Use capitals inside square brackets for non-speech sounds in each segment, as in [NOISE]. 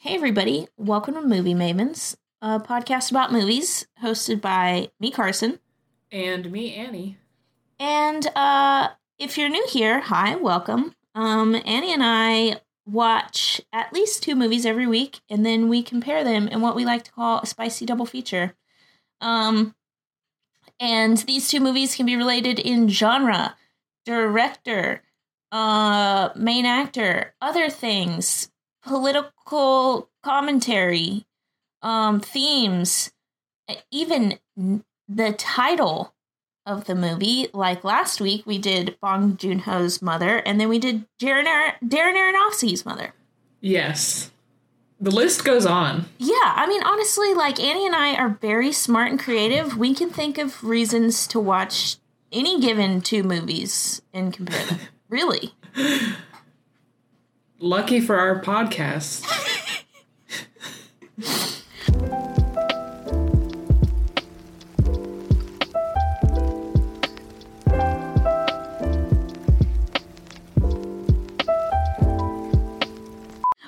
Hey, everybody. Welcome to Movie Mavens, a podcast about movies hosted by me, Carson. And me, Annie. And uh, if you're new here, hi, welcome. Um, Annie and I watch at least two movies every week, and then we compare them in what we like to call a spicy double feature. Um, and these two movies can be related in genre, director, uh, main actor, other things, political commentary, um, themes, even the title of the movie. Like last week, we did Bong Joon Ho's mother, and then we did Darren, Darren Aronofsky's mother. Yes. The list goes on. Yeah, I mean, honestly, like Annie and I are very smart and creative. We can think of reasons to watch any given two movies and compare them. [LAUGHS] really. Lucky for our podcast.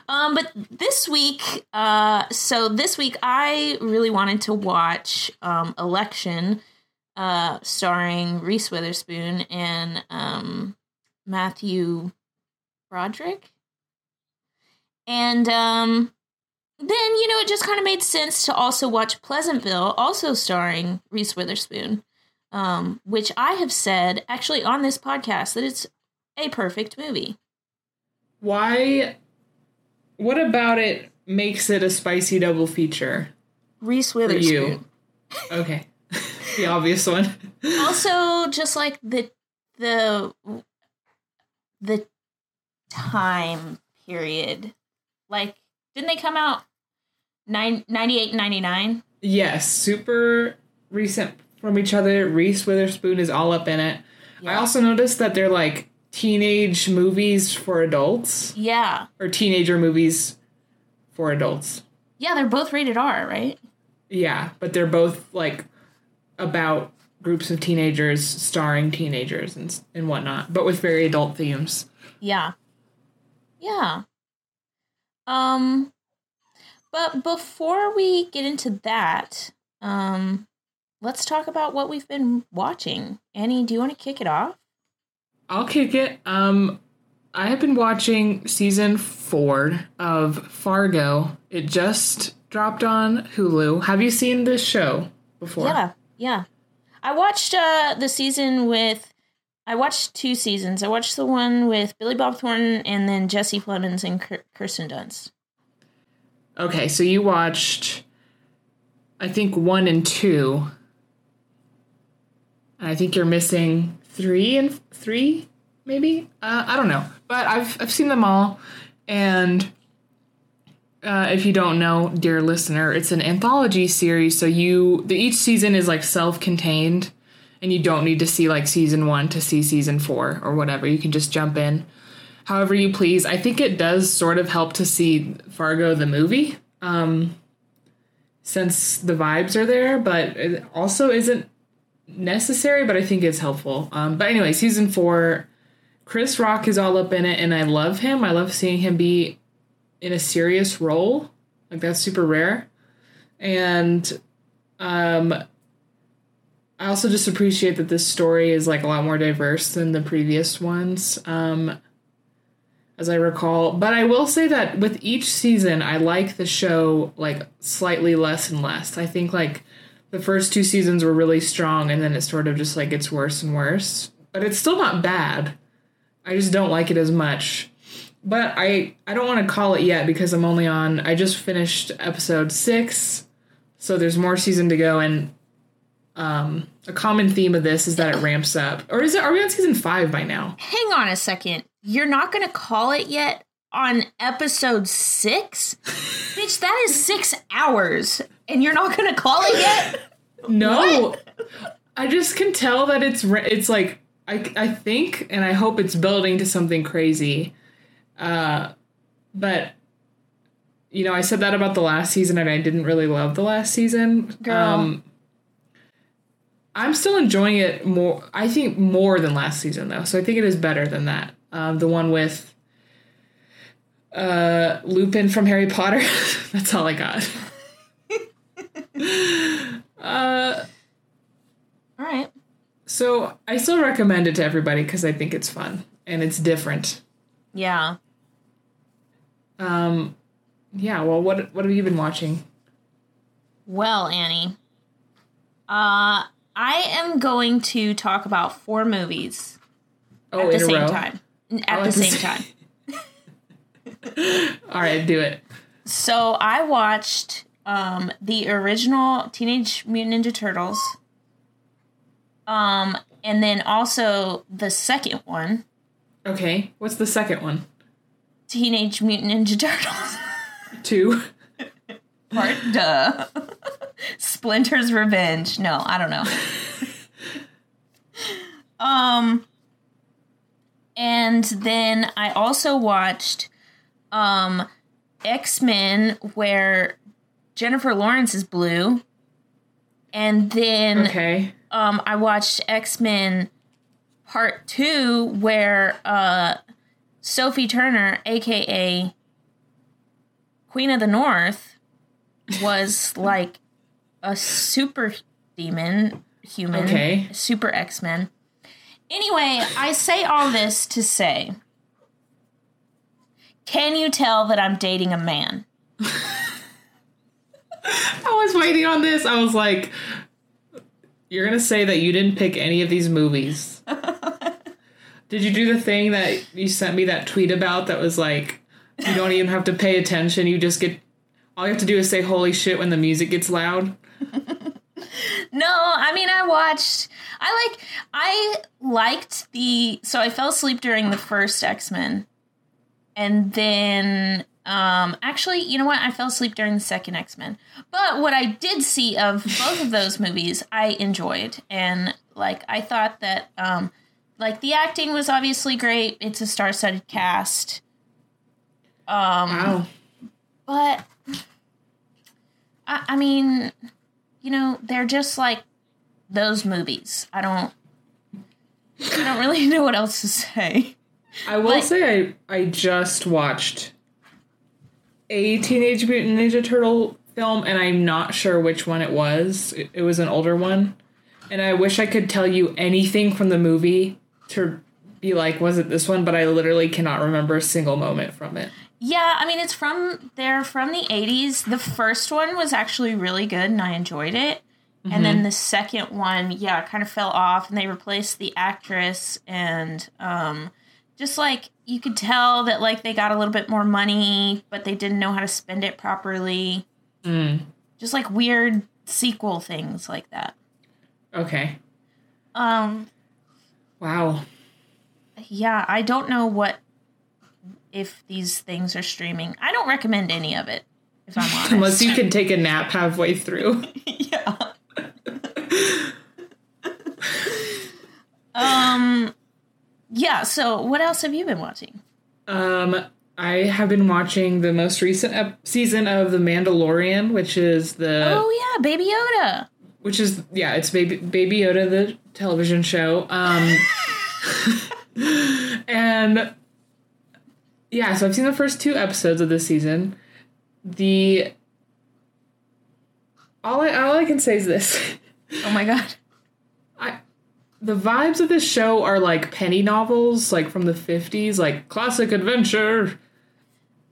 Um, but this week, uh, so this week I really wanted to watch um, Election, uh, starring Reese Witherspoon and um, Matthew Broderick. And um, then, you know, it just kind of made sense to also watch Pleasantville, also starring Reese Witherspoon, um, which I have said actually on this podcast that it's a perfect movie. Why? What about it makes it a spicy double feature? Reese Witherspoon. For you. Okay. [LAUGHS] the obvious one. also, just like the the the time period. Like, didn't they come out nine, 98 99? Yes, super recent from each other. Reese Witherspoon is all up in it. Yeah. I also noticed that they're like teenage movies for adults. Yeah. Or teenager movies for adults. Yeah, they're both rated R, right? Yeah, but they're both like about groups of teenagers starring teenagers and and whatnot, but with very adult themes. Yeah. Yeah. Um but before we get into that, um let's talk about what we've been watching. Annie, do you want to kick it off? I'll kick it. Um I have been watching season 4 of Fargo. It just dropped on Hulu. Have you seen this show before? Yeah. Yeah. I watched uh the season with I watched two seasons. I watched the one with Billy Bob Thornton and then Jesse Plemons and Kirsten Dunst. Okay, so you watched, I think one and two. I think you're missing three and three, maybe. Uh, I don't know, but I've I've seen them all, and uh, if you don't know, dear listener, it's an anthology series. So you, the, each season is like self-contained and you don't need to see like season one to see season four or whatever. You can just jump in however you please. I think it does sort of help to see Fargo the movie, um, since the vibes are there, but it also isn't necessary, but I think it's helpful. Um, but anyway, season four, Chris Rock is all up in it, and I love him. I love seeing him be in a serious role. Like that's super rare. And um I also just appreciate that this story is like a lot more diverse than the previous ones. Um, as I recall, but I will say that with each season, I like the show like slightly less and less. I think like the first two seasons were really strong, and then it sort of just like gets worse and worse. But it's still not bad. I just don't like it as much. But I I don't want to call it yet because I'm only on. I just finished episode six, so there's more season to go, and um, a common theme of this is that it ramps up. Or is it? Are we on season five by now? Hang on a second. You're not going to call it yet on episode six, [LAUGHS] bitch. That is six hours, and you're not going to call it yet. No, what? I just can tell that it's it's like I I think and I hope it's building to something crazy. Uh, but you know, I said that about the last season, and I didn't really love the last season. Girl. Um, I'm still enjoying it more. I think more than last season though, so I think it is better than that. Um, the one with Uh, Lupin from Harry Potter. [LAUGHS] That's all I got. [LAUGHS] uh, All right. so I still recommend it to everybody because I think it's fun and it's different. Yeah. Um, yeah. Well, what what have you been watching? Well, Annie, uh, I am going to talk about four movies Oh, at the same row. time. At Oh, the same time. [LAUGHS] All right, do it. So I watched um, the original Teenage Mutant Ninja Turtles, um, and then also the second one, Okay. What's the second one? Teenage Mutant Ninja Turtles. [LAUGHS] Two. Part duh. Splinter's Revenge. No, I don't know. [LAUGHS] um and then I also watched um X-Men where Jennifer Lawrence is blue. And then Okay. um I watched X-Men Part 2 where uh Sophie Turner aka Queen of the North was like a super demon human Okay. super X-Men. Anyway, I say all this to say can you tell that I'm dating a man? [LAUGHS] I was waiting on this. I was like, you're gonna say that you didn't pick any of these movies. [LAUGHS] Did you do the thing that you sent me that tweet about that was like, you don't even have to pay attention. You just get, all you have to do is say "holy shit" when the music gets loud. No, I mean I watched I like I liked the so I fell asleep during the first X-Men. And then um actually, you know what? I fell asleep during the second X-Men. But what I did see of both of those movies, I enjoyed and like I thought that um like the acting was obviously great. It's a star-studded cast. Um Wow. but I, I mean, you know, they're just like those movies. I don't, I don't really [LAUGHS] know what else to say. I will Like- say I I just watched a Teenage Mutant Ninja Turtle film, and I'm not sure which one it was. It, it was an older one, and I wish I could tell you anything from the movie to be like, was it this one? But I literally cannot remember a single moment from it. Yeah, I mean, it's from they're from the '80s. The first one was actually really good, and I enjoyed it. And then the second one, yeah, kind of fell off, and they replaced the actress, and um, just like you could tell that like they got a little bit more money, but they didn't know how to spend it properly. Mm. Just like weird sequel things like that. Okay. Um, Wow. yeah, I don't know what if these things are streaming. I don't recommend any of it, if I'm [LAUGHS] honest. Unless you can take a nap halfway through. [LAUGHS] yeah. um. Yeah. So, what else have you been watching? Um, I have been watching the most recent ep- season of The Mandalorian, which is the oh yeah, Baby Yoda. which is yeah, it's Baby Baby Yoda the television show. Um [LAUGHS] and yeah, so I've seen the first two episodes of this season. The all I all I can say is this. [LAUGHS] Oh my god. I the vibes of this show are like penny novels, like from the 50s, like classic adventure,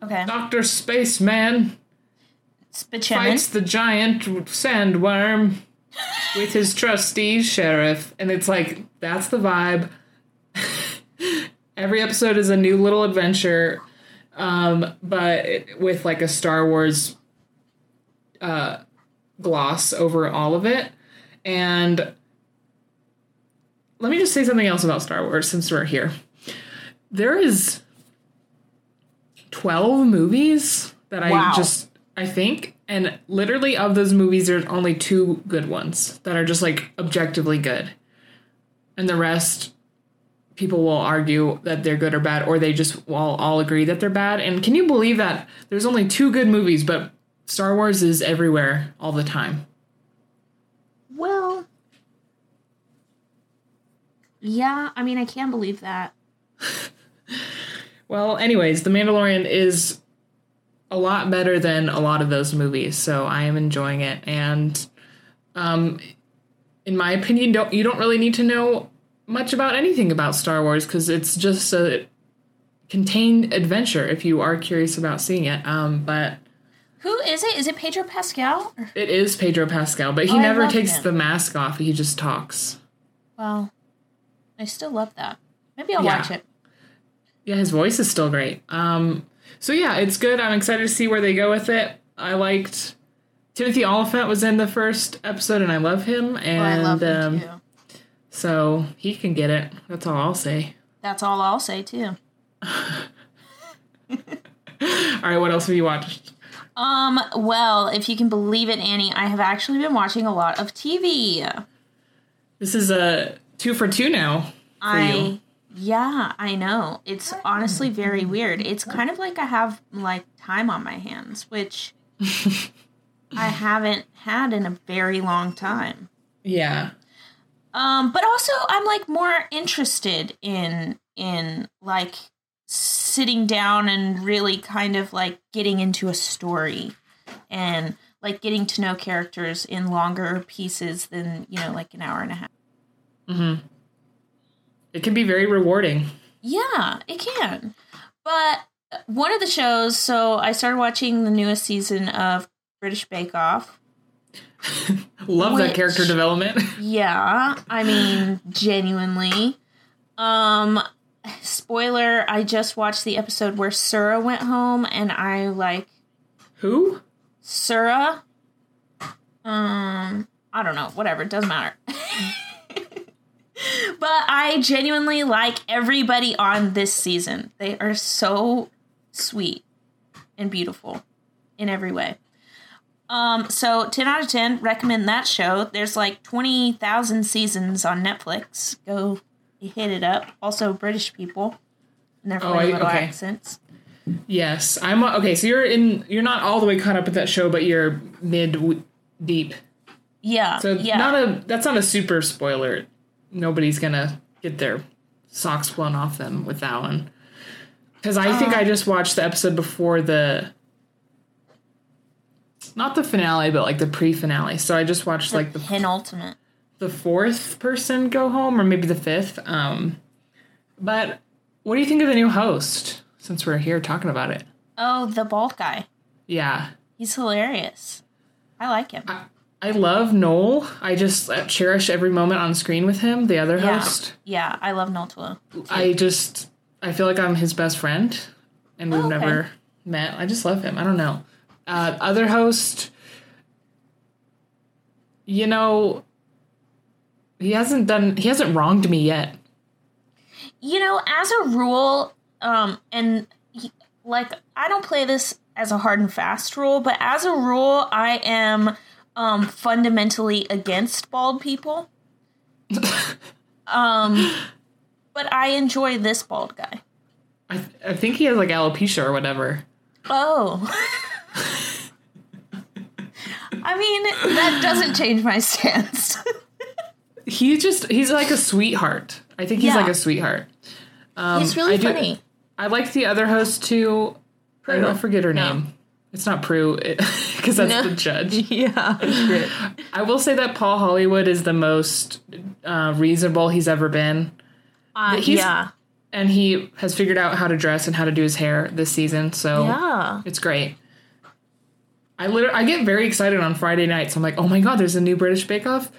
Okay. Dr. Spaceman Spachemin. fights the giant sandworm [LAUGHS] with his trusty sheriff and it's like that's the vibe every episode is a new little adventure um, but with like a star wars uh, gloss over all of it. And let me just say something else about star wars since we're here. There is 12 movies that i Wow. just i think and literally of those movies there's only two good ones that are just like objectively good. And the rest people will argue that they're good or bad or they just will all agree that they're bad and can you believe that there's only two good movies but star wars is everywhere all the time Well. Yeah, I mean, I can't believe that. [LAUGHS] Well, anyways, The Mandalorian is a lot better than a lot of those movies, so I am enjoying it. And um, in my opinion, don't you don't really need to know much about anything about Star Wars because it's just a contained adventure if you are curious about seeing it. Um, but Who is it? Is it Pedro Pascal? It is Pedro Pascal, but he Oh, never takes him. the mask off. He just talks. Well, I still love that. Maybe I'll Yeah. watch it. Yeah, his voice is still great. Um, so yeah, it's good. I'm excited to see where they go with it. I liked Timothy Olyphant was in the first episode, and I love him. And Oh, I love him um, too. So he can get it. That's all I'll say. That's all I'll say too. [LAUGHS] All right, what else have you watched? Um, well, if you can believe it, Annie, I have actually been watching a lot of TV. This is a two for two now. I you. yeah, I know. It's honestly very weird. It's kind of like I have like time on my hands, which [LAUGHS] I haven't had in a very long time. Yeah. Um, but also I'm like more interested in in like sitting down and really kind of like getting into a story and like getting to know characters in longer pieces than, you know, like an hour and a half. Mm-hmm. It can be very rewarding. Yeah, it can. But one of the shows, so I started watching the newest season of British Bake Off. Love that character development. [LAUGHS] Yeah, I mean, genuinely. Um, spoiler, I just watched the episode where Sura went home and I like Who? Sura. Um, I don't know, whatever, it doesn't matter. [LAUGHS] but I genuinely like everybody on this season. They are so sweet and beautiful in every way. Um, so 10 out of 10, recommend that show. There's like 20,000 seasons on Netflix. Go hit it up. Also, British people and their Oh, funny little okay. accents. Yes, I'm okay. So you're in. You're not all the way caught up with that show, but you're mid w- deep. Yeah. So yeah. not a. That's not a super spoiler. Nobody's gonna get their socks blown off them with that one. Because I think Uh. I just watched the episode before the. Not the finale, but like the pre-finale. So I just watched like the penultimate. the fourth person go home, or maybe the fifth. Um, but what do you think of the new host? Since we're here talking about it, Oh, the bald guy. yeah, He's hilarious. I like him. I love Noel. I just uh, cherish every moment on screen with him. The other Yeah. host, Yeah, I love Noltua. I just I feel like I'm his best friend, and we've Oh, okay. never met. I just love him. I don't know. Uh, other host, you know, he hasn't done. He hasn't wronged me yet. You know, as a rule, um, and he, like I don't play this as a hard and fast rule, but as a rule, I am um fundamentally against bald people. [LAUGHS] um, but I enjoy this bald guy. I I think he has like alopecia or whatever. Oh. [LAUGHS] I mean, that doesn't change my stance. He just he's like a sweetheart. I think he's Yeah. like a sweetheart. Um, He's really I do- funny. I like the other host too. I Prue. don't forget her No. name. It's not Prue because [LAUGHS] that's No. the judge. [LAUGHS] Yeah. I will say that Paul Hollywood is the most uh, reasonable he's ever been, Uh, He's- yeah. and he has figured out how to dress and how to do his hair this season. So Yeah. it's great. I literally I get very excited on Friday nights. I'm like, oh my god, there's a new British Bake Off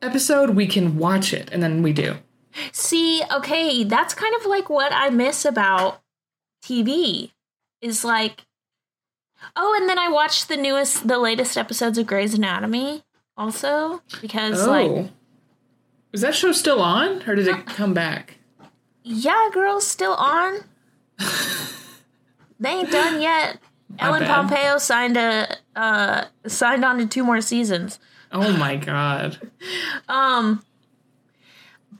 episode. We can watch it, and then we do. See, okay, that's kind of like what I miss about TV is like Oh, and then I watched the newest the latest episodes of Grey's Anatomy also because Oh, like is that show still on, or did it come back? yeah, girls still on. [LAUGHS] they ain't done yet. Ellen. Pompeo signed a uh signed on to two more seasons. Oh my god. [LAUGHS] Um,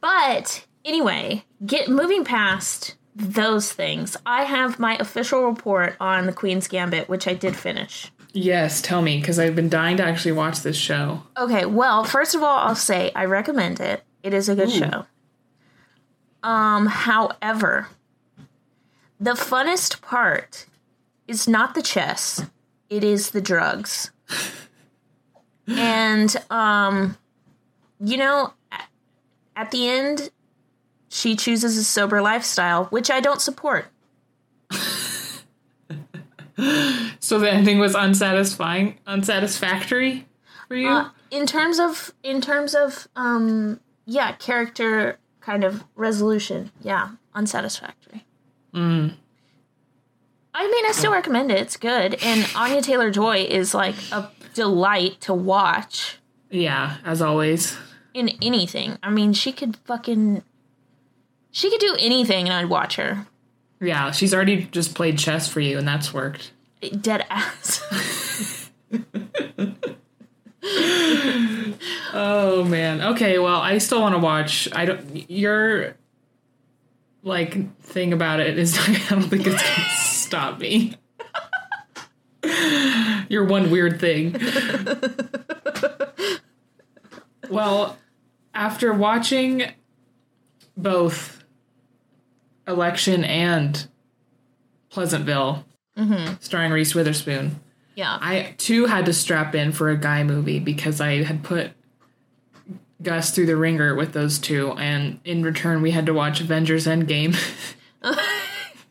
but anyway, get moving past those things. I have my official report on the Queen's Gambit, which I did finish. Yes, tell me, because I've been dying to actually watch this show. Okay, well, first of all, I'll say I recommend it. It is a good Ooh. show. Um, however, the funnest part is not the chess, it is the drugs. and um you know at, the end she chooses a sober lifestyle, which I don't support. [LAUGHS] So the ending was unsatisfying, unsatisfactory for you. Uh, in terms of in terms of um yeah, character kind of resolution. Yeah, unsatisfactory. Mm. I mean, I still recommend it. It's good. And Anya Taylor Joy is like a delight to watch Yeah, as always. in anything. I mean, she could fucking. She could do anything and I'd watch her. Yeah, she's already just played chess for you, and that's worked. Dead ass. [LAUGHS] Oh man. Okay, well, I still want to watch. I don't. Your like thing about it is [LAUGHS] I don't think it's stop me. Your one weird thing. well, after watching both Election and Pleasantville, mm-hmm. starring Reese Witherspoon, yeah. I too had to strap in for a guy movie because I had put Gus through the ringer with those two, and in return we had to watch Avengers Endgame. [LAUGHS]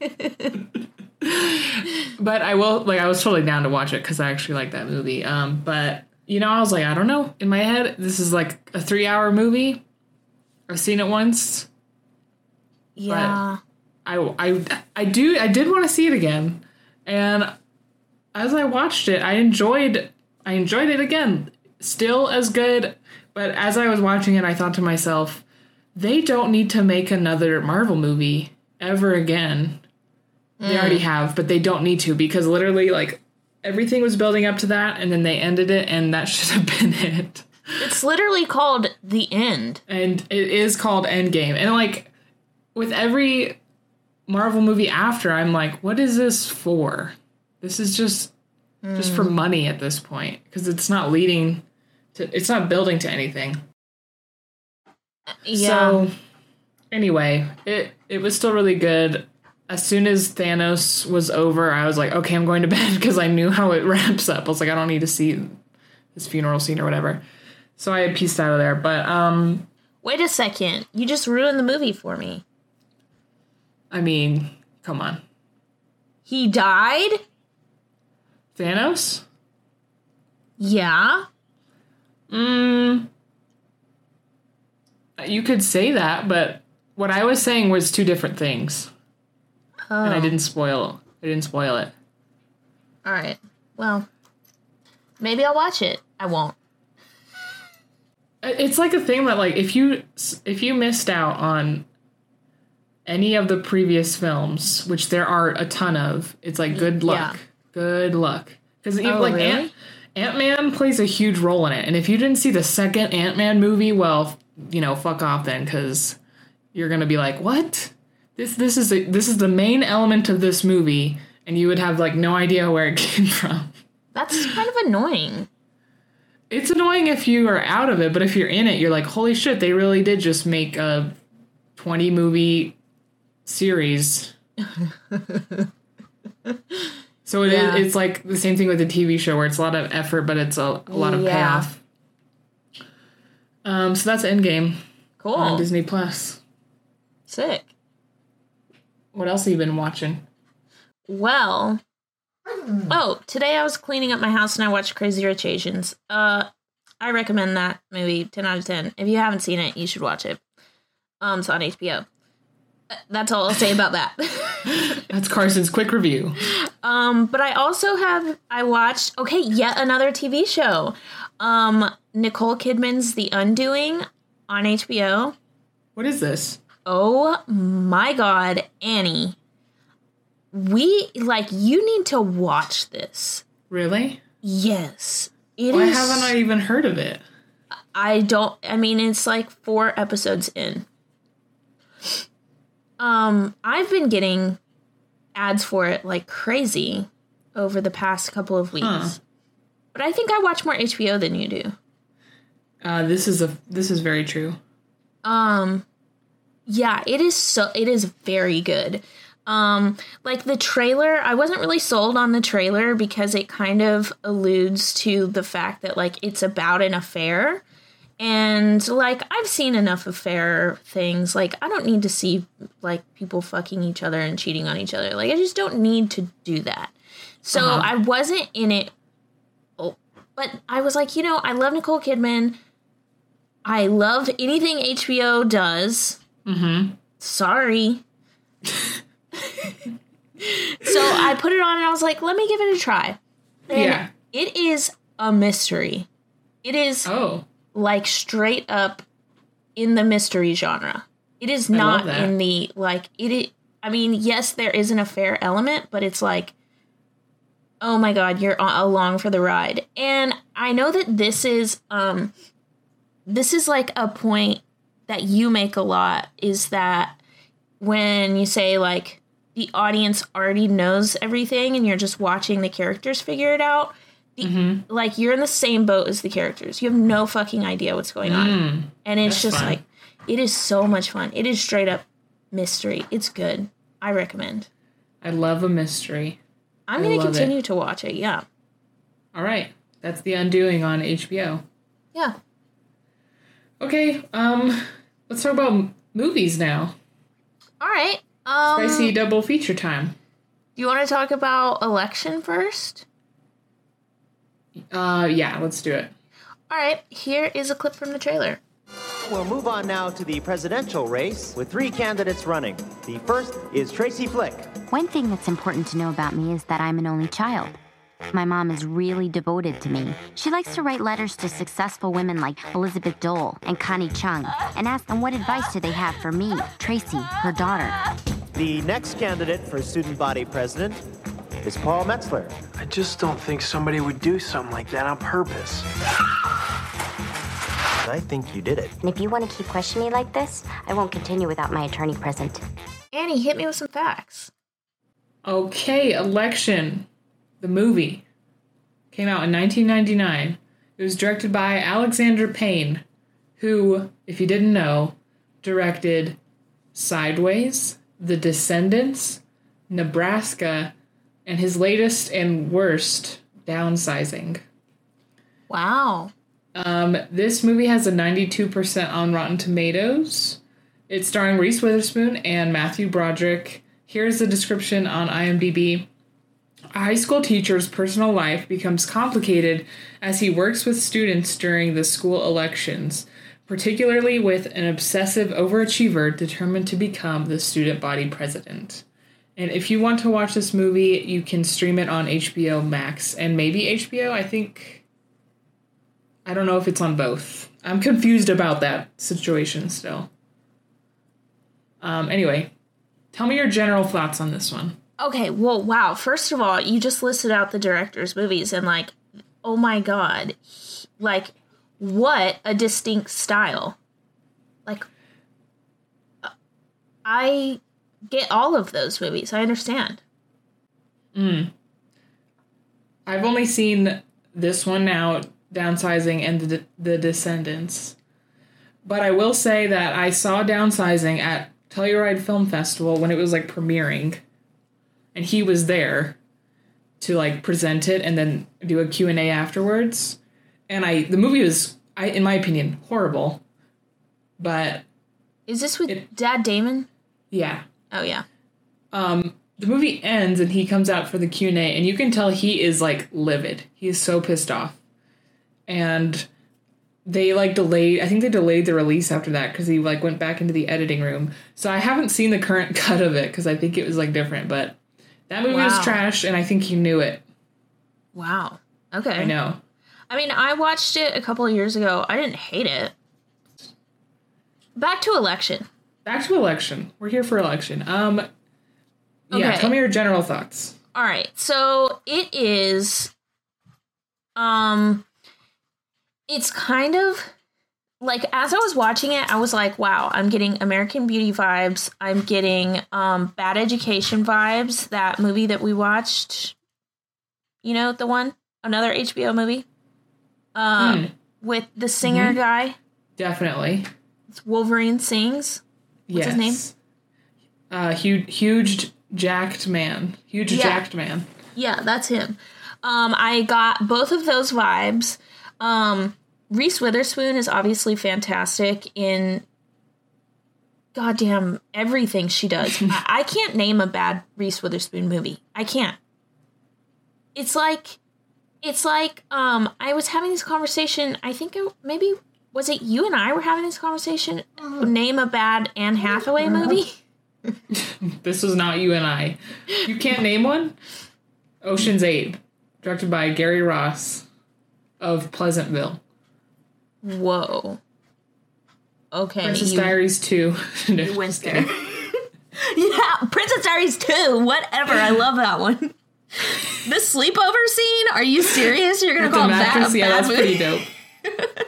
[LAUGHS] but I will like I was totally down to watch it because I actually like that movie. Um, but you know I was like I don't know in my head this is like a three hour movie. I've seen it once. yeah. I I I do I did want to see it again, and as I watched it, I enjoyed I enjoyed it again. Still as good, but as I was watching it, I thought to myself, they don't need to make another Marvel movie ever again. They already mm. have, but they don't need to because literally, like everything was building up to that, and then they ended it, and that [LAUGHS] should have been it. It's literally called The End. and it is called Endgame. And like with every Marvel movie after, I'm like, what is this for? This is just just for mm. money at this point because it's not leading to it's not building to anything. Uh, yeah. So anyway, it it was still really good. As soon as Thanos was over, I was like, okay, I'm going to bed [LAUGHS] because I knew how it [LAUGHS] wraps up. I was like, I don't need to see this funeral scene or whatever. So I pieced out of there. But um Wait a second. You just ruined the movie for me. I mean, come on. He died? Thanos? Yeah. Mm. You could say that, but what I was saying was two different things. Oh. And I oh. didn't spoil I didn't spoil it. All right. Well, maybe I'll watch it. I won't. It's like a thing that like if you if you missed out on any of the previous films, which there are a ton of, it's like good luck. Yeah. Good luck. Because Oh, like really? Ant Ant Man plays a huge role in it, and if you didn't see the second Ant Man movie, well, you know, fuck off then, because you're gonna be like, what? This this is a, this is the main element of this movie, and you would have like no idea where it [LAUGHS] came from. That's kind of annoying. It's annoying if you are out of it, but if you're in it, you're like, holy shit, they really did just make a 20 movie series. [LAUGHS] so it is, Yeah. it's like the same thing with the TV show where it's a lot of effort, but it's a, a lot of Yeah. payoff. Um, so that's Endgame Cool. on Disney Plus. Sick. What else have you been watching? Well, oh, today I was cleaning up my house and I watched Crazy Rich Asians. Uh, I recommend that movie. Ten out of ten. If you haven't seen it, you should watch it. Um, it's on HBO. Uh, That's all I'll say about that. [LAUGHS] That's Carson's quick review. um, but I also have I watched okay yet another TV show. Um, Nicole Kidman's The Undoing on HBO. What is this? Oh my god, Annie. We like you need to watch this. Really? Yes. it is. Why haven't I even heard of it? I don't I mean it's like 4 episodes in. Um I've been getting ads for it like crazy over the past couple of weeks. Huh. But I think I watch more HBO than you do. Uh, this is a this is very true. Um yeah, it is so it is very good. Um, like the trailer, I wasn't really sold on the trailer because it kind of alludes to the fact that like it's about an affair. And like I've seen enough affair things. Like I don't need to see like people fucking each other and cheating on each other. Like I just don't need to do that. So Uh-huh. I wasn't in it. Oh, but I was like, you know, I love Nicole Kidman. I love anything HBO does. Mm-hmm. Sorry. so I put it on and I was like, let me give it a try. And Yeah. It is a mystery. It is Oh. like straight up in the mystery genre. It is not in the like it. i- I mean, yes, there is an affair element, but it's like, oh my god, you're along for the ride. And I know that this is um, this is like a point that you make a lot is that when you say like the audience already knows everything and you're just watching the characters figure it out the, Mm-hmm. like you're in the same boat as the characters you have no fucking idea what's going on Mm. and it's just fun. like it is so much fun it is straight up mystery it's good i recommend I love a mystery. i'm gonna love it. continue to watch it yeah All right. That's The Undoing on HBO. yeah Okay. Um, let's talk about movies now. all right um Spicy double feature time. do you want to talk about election first Uh, yeah, let's do it. all right here is a clip from the trailer We'll move on now to the presidential race with three candidates running. The first is Tracy Flick. One thing that's important to know about me is that I'm an only child. My mom is really devoted to me. She likes to write letters to successful women like Elizabeth Dole and Connie Chung and ask them what advice do they have for me, Tracy, her daughter. The next candidate for student body president is Paul Metzler. I just don't think somebody would do something like that on purpose. I think you did it. And if you want to keep questioning me like this, I won't continue without my attorney present. annie hit me with some facts Okay, Election, the movie, came out in 1999. It was directed by Alexander Payne, who, if you didn't know, directed Sideways, The Descendants, Nebraska, and his latest and worst, Downsizing. wow Um, this movie has a 92% on Rotten Tomatoes. It's starring Reese Witherspoon and Matthew Broderick. Here's the description on IMDb. A high school teacher's personal life becomes complicated as he works with students during the school elections, particularly with an obsessive overachiever determined to become the student body president. And if you want to watch this movie, you can stream it on HBO Max and maybe HBO. I think I don't know if it's on both. I'm confused about that situation still. Um, anyway, tell me your general thoughts on this one. Okay, well, wow. First of all, you just listed out the director's movies, and like, oh my god, like, what a distinct style. Like, uh, I get all of those movies. I understand. I've only seen this one now, Downsizing and the, the Descendants. But I will say that I saw Downsizing at Telluride Film Festival when it was like premiering. And he was there to like present it and then do a Q&A afterwards. And I the movie was I in my opinion horrible. But Is this with It- Matt Damon? yeah, Oh yeah. um the movie ends and he comes out for the q&a and you can tell he is like livid he is so pissed off and they like delayed i think they delayed the release after that because he like went back into the editing room so i haven't seen the current [LAUGHS] cut of it because i think it was like different but that movie was trash and i think he knew it Wow. Okay. i know I mean, I watched it a couple of years ago. I didn't hate it. Back to election. back to election we're here for election um yeah Okay. tell me your general thoughts All right. So it is um it's kind of like as I was watching it, I was like, wow, I'm getting American Beauty vibes. I'm getting um Bad Education vibes, that movie that we watched. You know, the one? Another HBO movie? Um Hmm. with the singer guy. definitely It's Wolverine sings. What's his name? Uh, huge, huge jacked man, huge Yeah. jacked man. Yeah, that's him. Um, I got both of those vibes. Um, Reese Witherspoon is obviously fantastic in goddamn everything she does. [LAUGHS] I, I can't name a bad Reese Witherspoon movie. I can't. It's like, it's like, um, I was having this conversation. I think maybe was it you and I were having this conversation. Name a bad Anne Hathaway movie. [LAUGHS] This was not you and I. You can't name one? Ocean's 8, directed by Gary Ross of Pleasantville. Whoa. Okay. Princess you- Diaries 2. [LAUGHS] No, You went just there. [LAUGHS] Yeah, Princess Diaries 2. Whatever. I love that one. The sleepover scene? Are you serious? You're gonna With the call that a mattress, yeah, bad that's pretty movie? dope.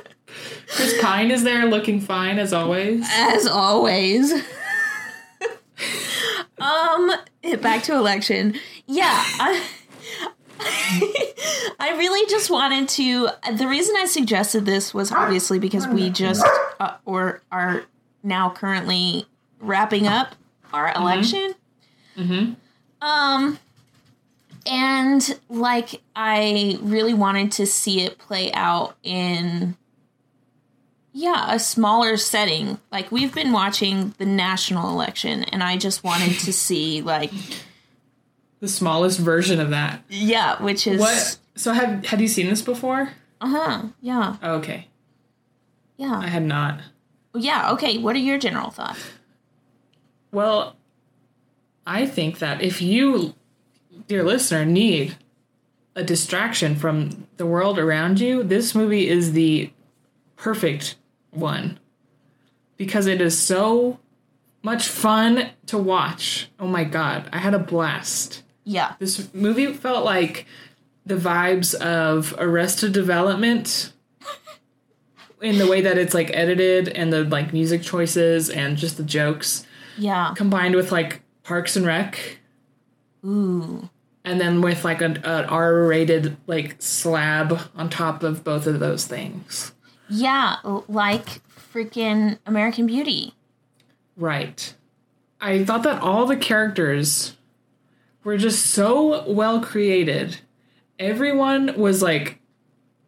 Chris Pine is there looking fine as always. As always. [LAUGHS] um, back to election. Yeah, I, [LAUGHS] I really just wanted to. The reason I suggested this was obviously because we just uh, or are now currently wrapping up our election. Um, and like I really wanted to see it play out in yeah, a smaller setting. Like we've been watching the national election and I just wanted to [LAUGHS] see like The smallest version of that. yeah, which is What? So have had you seen this before? Uh-huh. Yeah. Oh, okay, Yeah. I had not. Yeah, okay. What are your general thoughts? Well, I think that if you, dear listener, need a distraction from the world around you, this movie is the perfect one because it is so much fun to watch. Oh my god, I had a blast. Yeah. This movie felt like the vibes of Arrested Development [LAUGHS] in the way that it's like edited and the like music choices and just the jokes Yeah. combined with like Parks and Rec Ooh. and then with like an, an R-rated like slab on top of both of those things. Yeah, like freaking American Beauty. Right. I thought that all the characters were just so well created. Everyone was like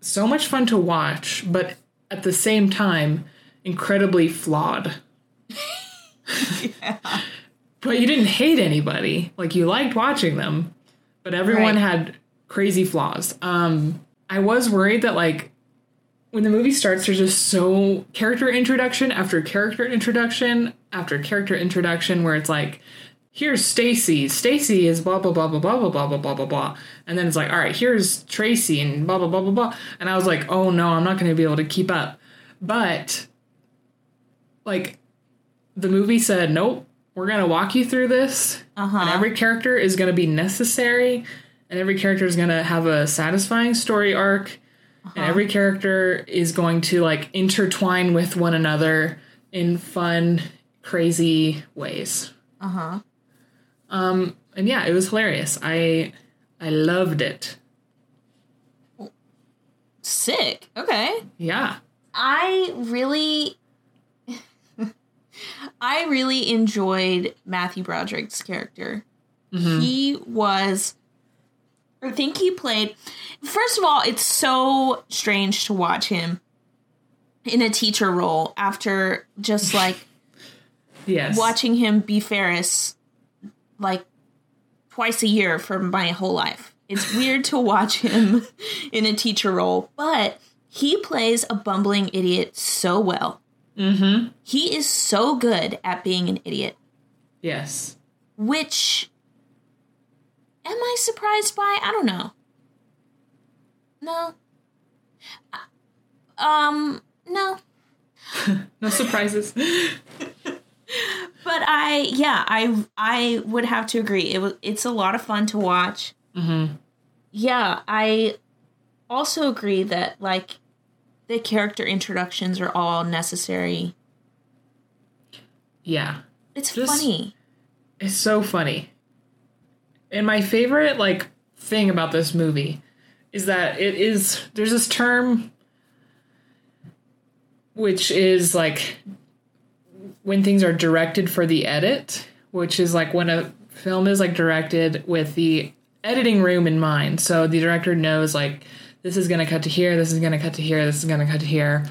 so much fun to watch, but at the same time, incredibly flawed. [LAUGHS] But you didn't hate anybody. Like you liked watching them, but everyone Right. had crazy flaws. Um I was worried that like when the movie starts there's just so character introduction after character introduction after character introduction where it's like here's Stacy. Stacy is blah blah blah blah blah blah blah blah blah blah blah. And then it's like, all right, here's Tracy and blah blah blah blah blah. And I was like, oh no, I'm not gonna be able to keep up. But like the movie said, nope, we're gonna walk you through this. Uh-huh. And every character is gonna be necessary, and every character is gonna have a satisfying story arc, and every character is going to like intertwine with one another in fun, crazy ways. Uh-huh. Um, and yeah, it was hilarious. I I loved it. Sick. Okay. Yeah. I really [LAUGHS] I really enjoyed Matthew Broderick's character. He was I think he played First of all, it's so strange to watch him in a teacher role after just like [LAUGHS] Yes. watching him be Ferris like twice a year for my whole life. It's weird to watch him [LAUGHS] in a teacher role, but he plays a bumbling idiot so well. Mm-hmm. He is so good at being an idiot, Yes. which am I surprised by? I don't know. No. Um, no. [LAUGHS] No surprises. [LAUGHS] [LAUGHS] But I, yeah, I, I would have to agree. It was, it's a lot of fun to watch. mm-hmm. Yeah, I also agree that like the character introductions are all necessary. Yeah. It's Just- funny. It's so funny. And my favorite like thing about this movie is that it is there's this term which is like when things are directed for the edit, which is like when a film is like directed with the editing room in mind. So the director knows like this is going to cut to here, this is going to cut to here, this is going to cut to here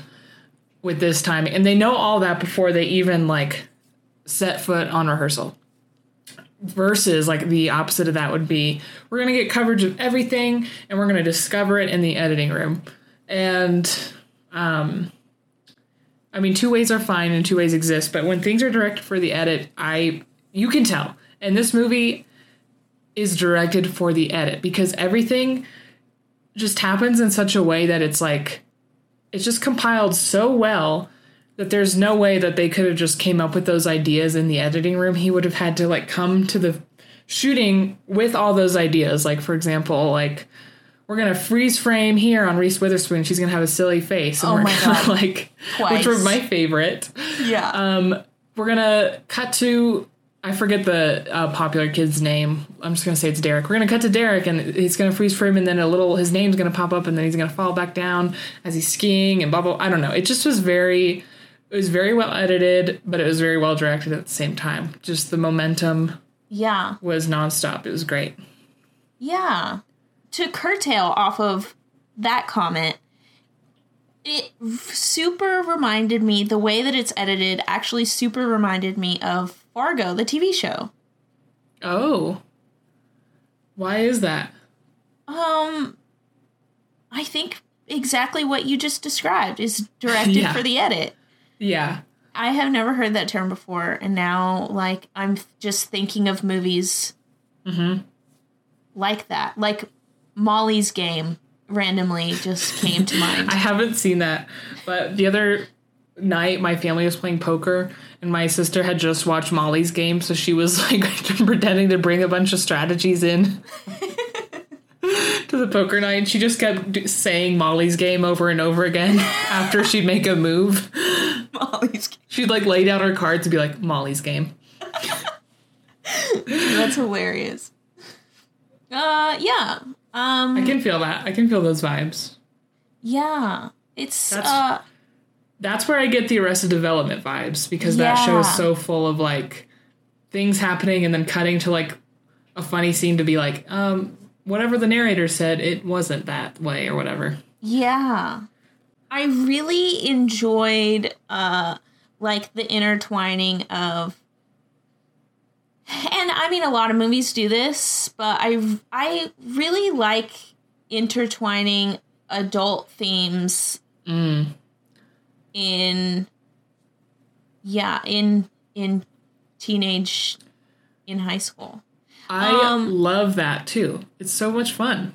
with this timing. And they know all that before they even like set foot on rehearsal. Versus like the opposite of that would be we're going to get coverage of everything and we're going to discover it in the editing room. And um I mean, two ways are fine and two ways exist, but when things are directed for the edit, I you can tell. And this movie is directed for the edit because everything just happens in such a way that it's like it's just compiled so well that there's no way that they could have just came up with those ideas in the editing room. He would have had to like come to the shooting with all those ideas. Like for example, like we're gonna freeze frame here on Reese Witherspoon. She's gonna have a silly face, and Oh we're my gonna God. [LAUGHS] like, which were my favorite. Yeah. Um, we're gonna cut to I forget the uh, popular kid's name. I'm just gonna say it's Derek. We're gonna cut to Derek, and he's gonna freeze frame, and then a little his name's gonna pop up, and then he's gonna fall back down as he's skiing, and blah blah. I don't know. It just was very, it was very well edited, but it was very well directed at the same time. Just the momentum yeah. was nonstop. It was great. Yeah. To curtail off of that comment, it super reminded me, the way that it's edited actually super reminded me of Fargo, the TV show. Oh, why is that? Um, I think exactly what you just described is directed [LAUGHS] Yeah. for the edit. Yeah, I have never heard that term before, and now like I'm just thinking of movies like that, like Molly's Game. Randomly, just came to [LAUGHS] mind. I haven't seen that, but the other night my family was playing poker and my sister had just watched Molly's game so she was [LAUGHS] like pretending to bring a bunch of strategies in [LAUGHS] to the poker night and she just kept saying Molly's game over and over again after she'd make a move Molly's Game. she'd like lay down her cards and be like Molly's game That's hilarious. Uh, yeah. Um, I can feel that I can feel those vibes yeah. It's That's- uh, that's where I get the Arrested Development vibes because that show is so full of like things happening and then cutting to like a funny scene to be like, um, whatever the narrator said, it wasn't that way or whatever. yeah. I really enjoyed uh, like the intertwining of. And I mean, a lot of movies do this, but I I really like intertwining adult themes in yeah in in teenage in high school I Um, love that too. It's so much fun.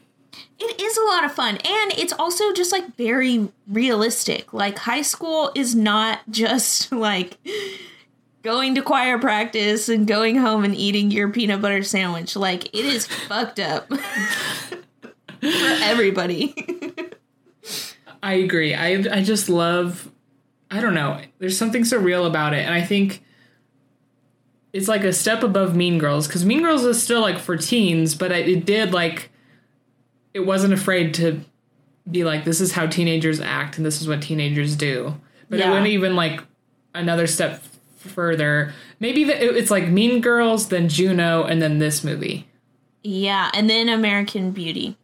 it is a lot of fun and it's also just like very realistic like high school is not [LAUGHS] just like going to choir practice and going home and eating your peanut butter sandwich like it is [LAUGHS] fucked up for everybody I agree. I I just love I don't know. There's something so real about it and I think it's like a step above Mean Girls cuz Mean Girls is still like for teens, but it, did like it wasn't afraid to be like this is how teenagers act and this is what teenagers do. But it went even like another step further. Maybe the, it's like Mean Girls, then Juno, and then this movie. yeah and then american beauty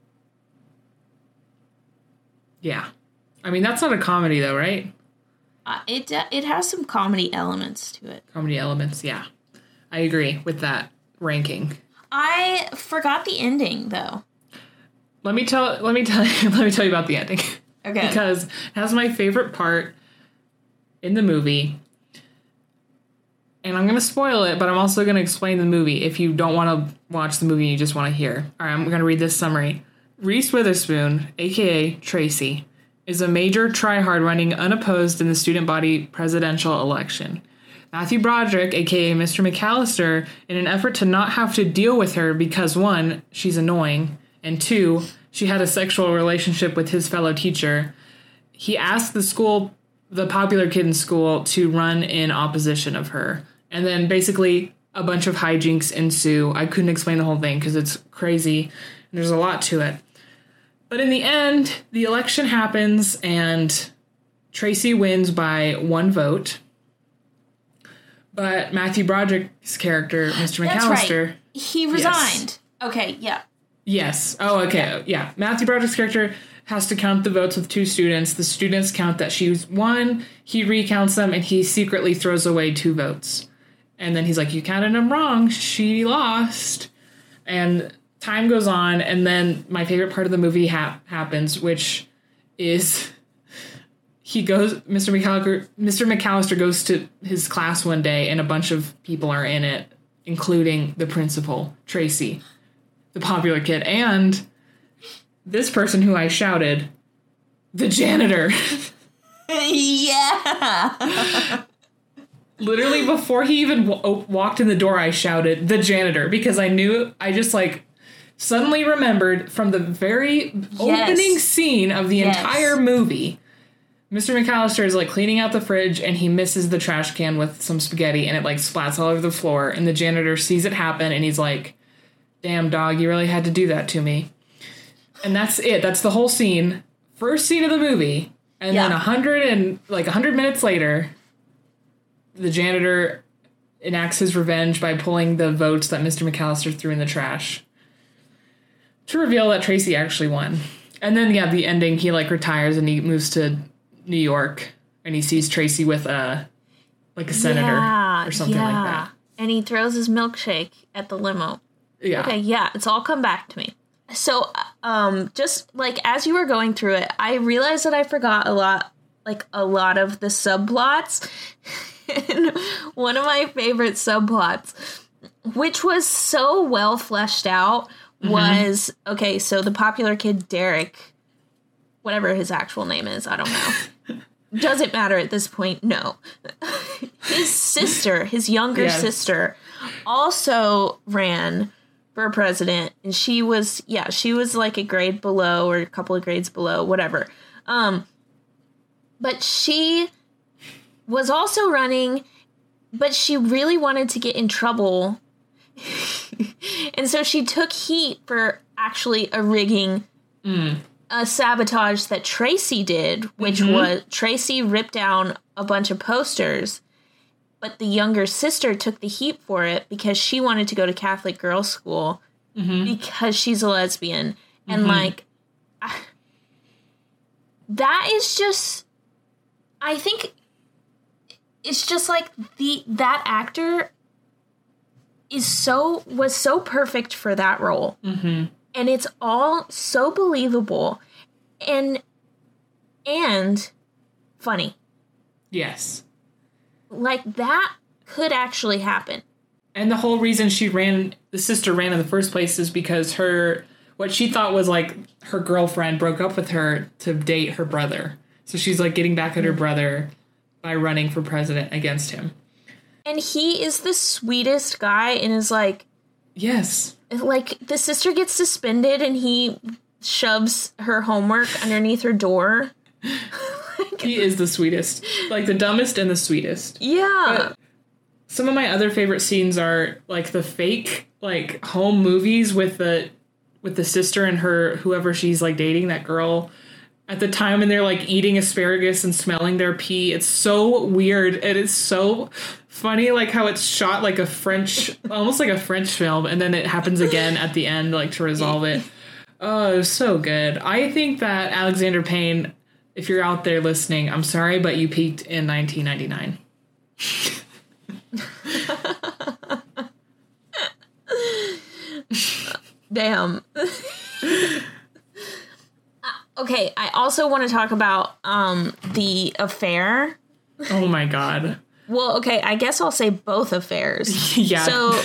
Yeah, I mean that's not a comedy though, right? uh, it it has some comedy elements to it Comedy elements, yeah. I agree with that ranking. i forgot the ending though Let me tell let me tell you [LAUGHS] let me tell you about the ending. okay because it has my favorite part in the movie. And I'm going to spoil it, but I'm also going to explain the movie if you don't want to watch the movie you just want to hear. All right, I'm going to read this summary. Reese Witherspoon, aka Tracy, is a major tryhard running unopposed in the student body presidential election. Matthew Broderick, aka Mr. McAllister, in an effort to not have to deal with her because one, she's annoying, and two, she had a sexual relationship with his fellow teacher, he asked the school, the popular kid in school, to run in opposition of her. And then basically a bunch of hijinks ensue. I couldn't explain the whole thing because it's crazy and there's a lot to it. But in the end, the election happens and Tracy wins by one vote. But Matthew Broderick's character, [GASPS] Mr. McAllister, right. He resigned. Okay, yeah. Yes. Oh, okay. Yeah. Matthew Broderick's character has to count the votes with two students. The students count that she won. He recounts them, and he secretly throws away two votes. And then he's like, "You counted them wrong. She lost." And time goes on, and then my favorite part of the movie ha- happens, which is [LAUGHS] he goes. Mr. McAllister. Mr. McAllister goes to his class one day, and a bunch of people are in it, including the principal, Tracy the popular kid, and this person who I shouted, the janitor. [LAUGHS] [LAUGHS] yeah. Literally before he even w- walked in the door, I shouted, the janitor, because I knew, I just like suddenly remembered from the very opening scene of the Yes. entire movie. Mr. McAllister is like cleaning out the fridge and he misses the trash can with some spaghetti and it like splats all over the floor. And the janitor sees it happen and he's like, damn dog, you really had to do that to me. And that's it. That's the whole scene. First scene of the movie. And then a hundred and like a hundred minutes later, the janitor enacts his revenge by pulling the votes that Mr. McAllister threw in the trash. To reveal that Tracy actually won. And then yeah, the ending, he like retires and he moves to New York and he sees Tracy with a like a senator Yeah, or something yeah. like that. And he throws his milkshake at the limo. Yeah. Okay, yeah, it's all come back to me. So, um, just like as you were going through it, I realized that I forgot a lot, like a lot of the subplots. [LAUGHS] and [LAUGHS] one of my favorite subplots, which was so well fleshed out, was okay. So the popular kid Derek, whatever his actual name is, I don't know. [LAUGHS] Doesn't matter at this point. No, [LAUGHS] his sister, his younger Yes. sister, also ran for president and she was yeah she was like a grade below or a couple of grades below whatever um but she was also running but she really wanted to get in trouble. [LAUGHS] And so she took heat for actually a rigging a sabotage that Tracy did which mm-hmm. was Tracy ripped down a bunch of posters but the younger sister took the heat for it because she wanted to go to Catholic girls' school mm-hmm. because she's a lesbian. And mm-hmm. like, I- [SIGHS] that is just, I think it's just like the that actor is so was so perfect for that role, mm-hmm. and it's all so believable and and funny. Yes. Like that could actually happen. And the whole reason she ran, the sister ran in the first place is because her, what she thought was like her girlfriend broke up with her to date her brother. So she's like getting back at her brother by running for president against him. And he is the sweetest guy and is like Yes. like the sister gets suspended and he shoves her homework underneath her door. [LAUGHS] He is the sweetest. Like the dumbest and the sweetest. Yeah. Some of my other favorite scenes are like the fake like home movies with the with the sister and her whoever she's like dating that girl at the time and they're like eating asparagus and smelling their pee. It's so weird and it's so funny like how it's shot like a French [LAUGHS] almost like a French film and then it happens again at the end like to resolve it. Oh, it so good. I think that Alexander Payne, if you're out there listening, I'm sorry, but you peaked in 1999. [LAUGHS] Damn. [LAUGHS] okay, I also want to talk about um the affair. Oh my god. Well, okay, I guess I'll say both affairs. [LAUGHS] Yeah. So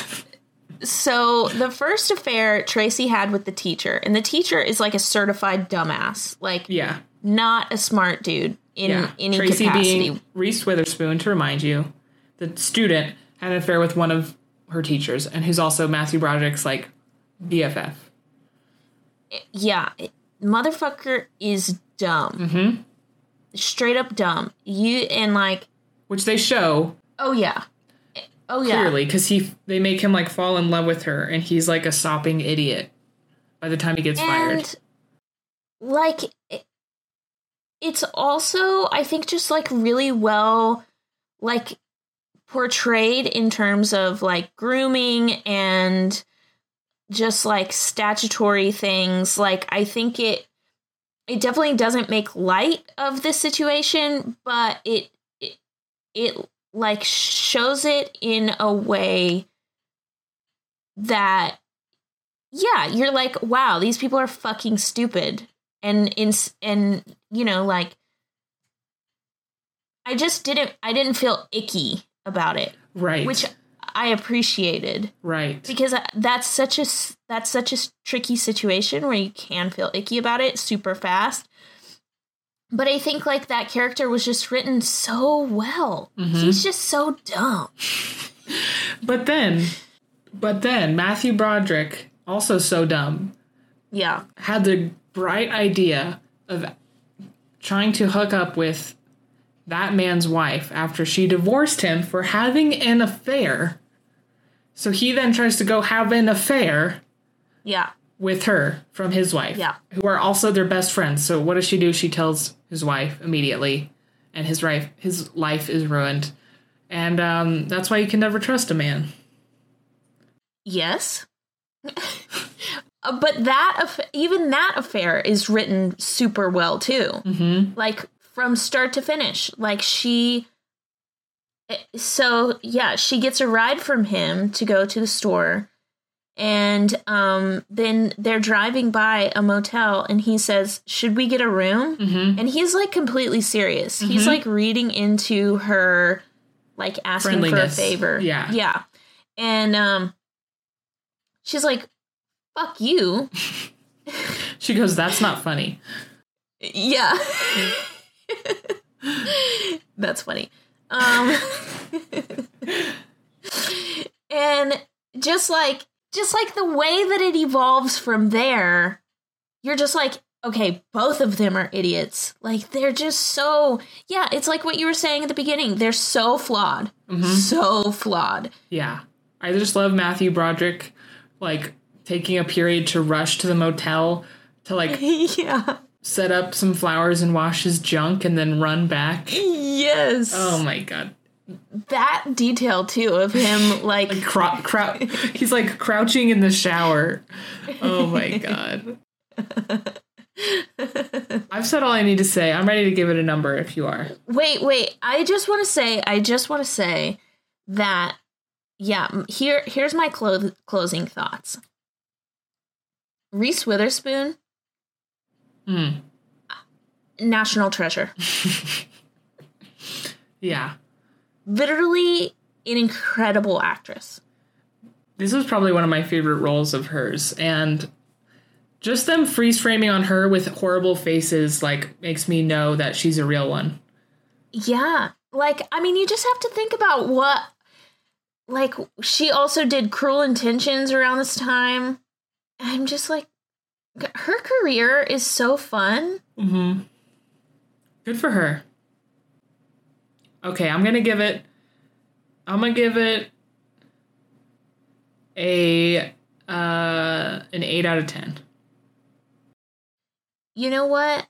so the first affair Tracy had with the teacher, and the teacher is like a certified dumbass. Like yeah. not a smart dude in Yeah. any Tracy capacity. being Reese Witherspoon, to remind you, the student had an affair with one of her teachers, and who's also Matthew Broderick's like BFF. yeah, motherfucker is dumb. Mm-hmm. Straight up dumb. You and like, Which they show oh yeah, oh yeah. clearly because he they make him like fall in love with her, and he's like a sopping idiot by the time he gets fired. like it's also i think just like really well like portrayed in terms of like grooming and just like statutory things. Like i think it it definitely doesn't make light of the situation but it it, it like shows it in a way that yeah you're like wow these people are fucking stupid. And in and you know like i just didn't i didn't feel icky about it. Right. which i appreciated. Right. because uh, that's such a that's such a tricky situation where you can feel icky about it super fast. But i think like that character was just written so well. Mm-hmm. He's just so dumb. [LAUGHS] But then, but then Matthew Broderick, also so dumb, yeah. had the bright idea of trying to hook up with that man's wife after she divorced him for having an affair. So he then tries to go have an affair yeah with her from his wife, Yeah. who are also their best friends. So what does she do? She tells his wife immediately, and his wife his life is ruined, and um, that's why you can never trust a man. yes [LAUGHS] but that aff- even that affair is written super well too Mm-hmm. like from start to finish like she so yeah she gets a ride from him to go to the store and um then they're driving by a motel and he says should we get a room Mm-hmm. and he's like completely serious he's like reading into her like asking for a favor Yeah. yeah and um she's like fuck you [LAUGHS] She goes, "That's not funny." [LAUGHS] Yeah. [LAUGHS] That's funny. Um [LAUGHS] and just like just like the way that it evolves from there, you're just like, okay, both of them are idiots. Like they're just so yeah, it's like what you were saying at the beginning. They're so flawed. So flawed. Yeah. I just love Matthew Broderick like taking a period to rush to the motel to like [LAUGHS] yeah. Set up some flowers and wash his junk and then run back. Yes. Oh my god. that detail too of him [LAUGHS] like Crou- crou- he's like crouching in the shower. Oh my [LAUGHS] god. I've said all I need to say. I'm ready to give it a number if you are. Wait, wait. I just want to say, I just want to say that, yeah. Here, here's my clo- closing thoughts. Reese Witherspoon, Hmm. national treasure. [LAUGHS] Yeah. Literally an incredible actress. This was probably one of my favorite roles of hers and just them freeze framing on her with horrible faces like makes me know that she's a real one. Yeah. Like, I mean, you just have to think about what, like, she also did Cruel Intentions around this time. I'm just like, her career is so fun. Mhm. Good for her. Okay, I'm going to give it I'm going to give it a uh an 8 out of 10. You know what?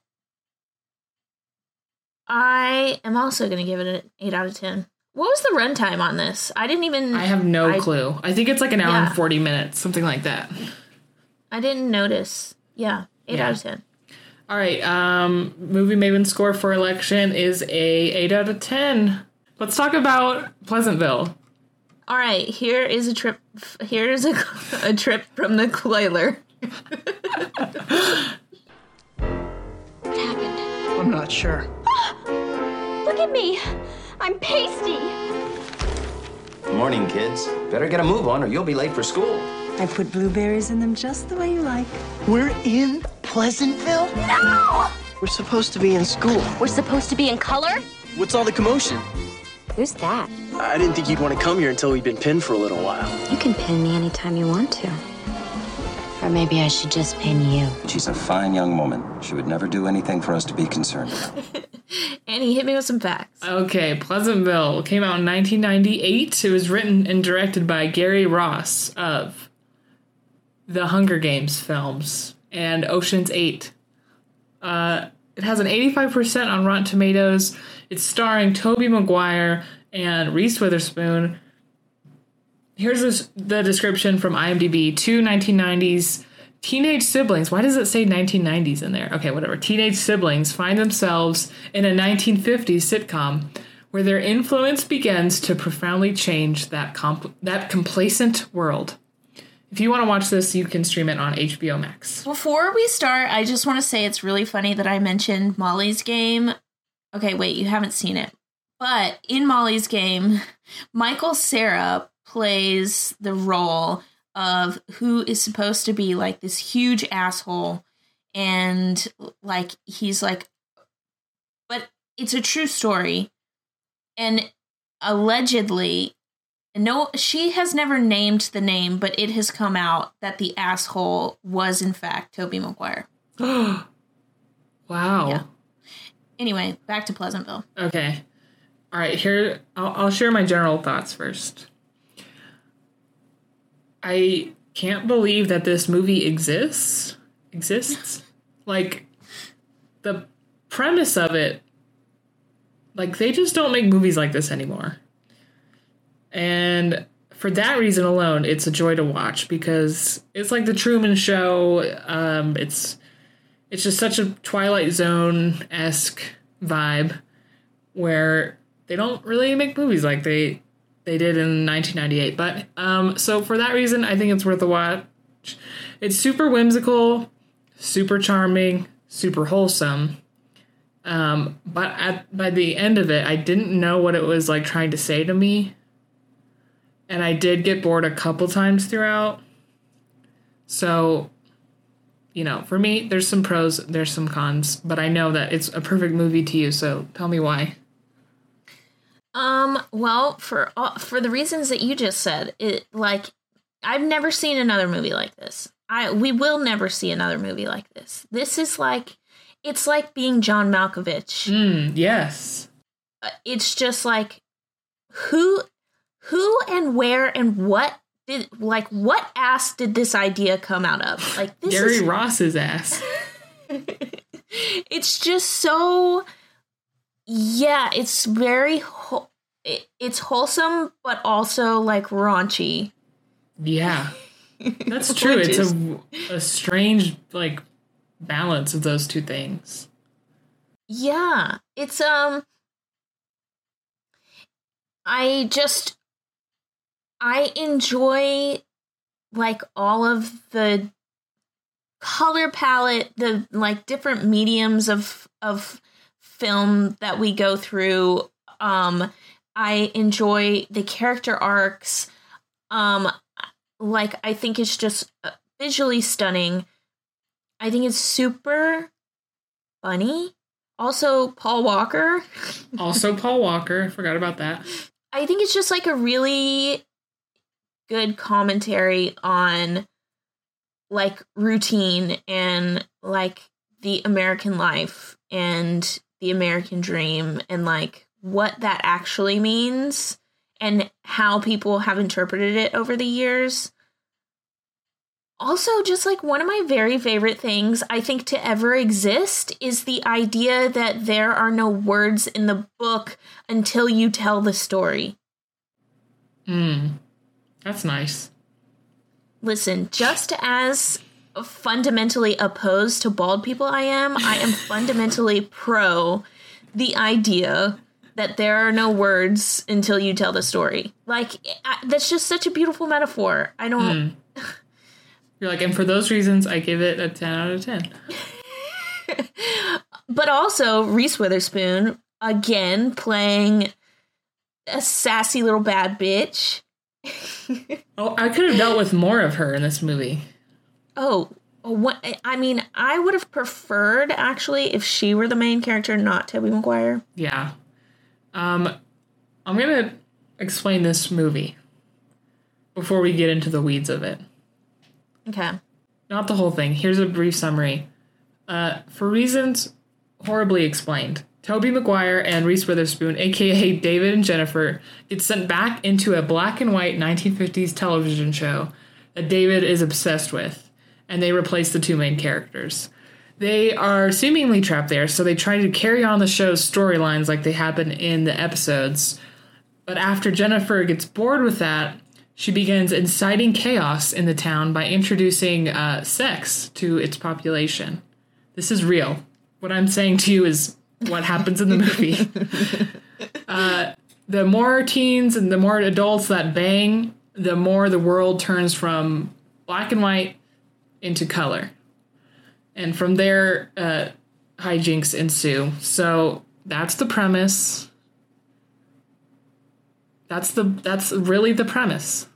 I am also going to give it an 8 out of 10. What was the runtime on this? I didn't even I have no I- clue. I think it's like an hour Yeah. and 40 minutes, something like that. I didn't notice. Yeah, 8 Yeah. out of 10. All right, um movie Maven score for election is a 8 out of 10. Let's talk about Pleasantville. All right, here is a trip [LAUGHS] here is a, [LAUGHS] a trip from the Coiler. What happened? I'm not sure. [GASPS] Look at me. I'm pasty. Morning, kids. Better get a move on or you'll be late for school. I put blueberries in them just the way you like. We're in Pleasantville? No! We're supposed to be in school. We're supposed to be in color? What's all the commotion? Who's that? I didn't think you'd want to come here until we'd been pinned for a little while. You can pin me anytime you want to. Or maybe I should just pin you. She's a fine young woman. She would never do anything for us to be concerned about. [LAUGHS] Annie, hit me with some facts. Okay, Pleasantville came out in 1998. It was written and directed by Gary Ross of the Hunger Games films and Ocean's 8. Uh, it has an 85% on Rotten Tomatoes. It's starring Tobey Maguire, and Reese Witherspoon. Here's this, the description from IMDb: two 1990s teenage siblings. Why does it say 1990s in there? Okay, whatever. Teenage siblings find themselves in a 1950s sitcom where their influence begins to profoundly change that that complacent world. If you want to watch this, you can stream it on HBO Max. Before we start, I just want to say it's really funny that I mentioned Molly's game. Okay, wait, you haven't seen it. But in Molly's game, Michael Cera plays the role of who is supposed to be like this huge asshole and like he's like but it's a true story and allegedly no she has never named the name but it has come out that the asshole was in fact tobey maguire [GASPS] wow. Yeah. anyway back to pleasantville Okay. All right. Here, I'll, I'll share my general thoughts first. I can't believe that this movie exists. Exists. [LAUGHS] like the premise of it. Like they just don't make movies like this anymore. And for that reason alone, it's a joy to watch because it's like the Truman Show. Um, it's it's just such a Twilight Zone esque vibe where they don't really make movies like they they did in 1998. But um, so for that reason, I think it's worth a watch. It's super whimsical, super charming, super wholesome. Um, but at by the end of it, I didn't know what it was like trying to say to me, and I did get bored a couple times throughout. So, you know, for me, there's some pros, there's some cons, but I know that it's a perfect movie to you. So tell me why. Um, well, for all- for the reasons that you just said, it like I've never seen another movie like this. I we will never see another movie like this. This is like it's like being John Malkovich. Mm, yes. Uh, It's just like who who and where and what did like what ass did this idea come out of? Like this Gary is Ross's ass. [LAUGHS] it's just so yeah it's very it, it's wholesome but also like raunchy Yeah. [LAUGHS] That's true. It's a, a strange like balance of those two things. yeah it's um i just i enjoy like all of the color palette the like different mediums of of film that we go through. Um i enjoy the character arcs. Um like i think it's just uh, visually stunning. I think it's super funny. Also paul walker. Also, Paul Walker. Forgot about that. I think it's just like a really good commentary on like routine and like the American life and the American dream and like what that actually means and how people have interpreted it over the years. Also, just like one of my very favorite things I think to ever exist is the idea that there are no words in the book until you tell the story. Mm. That's nice. Listen, just as fundamentally opposed to bald people I am, I am [LAUGHS] fundamentally pro the idea that there are no words until you tell the story. Like I, that's just such a beautiful metaphor. I don't hmm. You're like, and for those reasons, I give it a 10 out of 10. [LAUGHS] but also Reese Witherspoon again playing a sassy little bad bitch. Oh, I could have dealt with more of her in this movie. Oh, what I mean, I would have preferred actually if she were the main character, not Tobey Maguire. Yeah. Um, I'm going to explain this movie before we get into the weeds of it. Okay. Not the whole thing. Here's a brief summary. Uh, for reasons horribly explained, Tobey Maguire and Reese Witherspoon, aka David and Jennifer, get sent back into a black and white 1950s television show that David is obsessed with, and they replace the two main characters. They are seemingly trapped there, so they try to carry on the show's storylines like they happen in the episodes But after Jennifer gets bored with that, she begins inciting chaos in the town by introducing uh, sex to its population. This is real. What I'm saying to you is what happens in the movie. [LAUGHS] uh, the more teens and the more adults that bang, the more the world turns from black and white into color. And from there, uh, hijinks ensue. So that's the premise. That's the that's really the premise.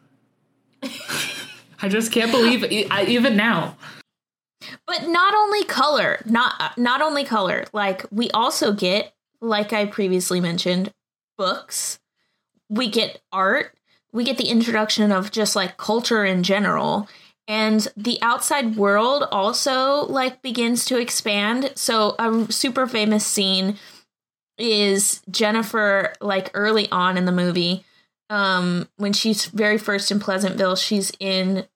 [LAUGHS] I just can't believe it, I, even now. But not only color, not not only color. Like we also get, like I previously mentioned, books. We get art. We get the introduction of just like culture in general. And the outside world also like begins to expand. So a super famous scene is Jennifer like early on in the movie um when she's very first in Pleasantville she's in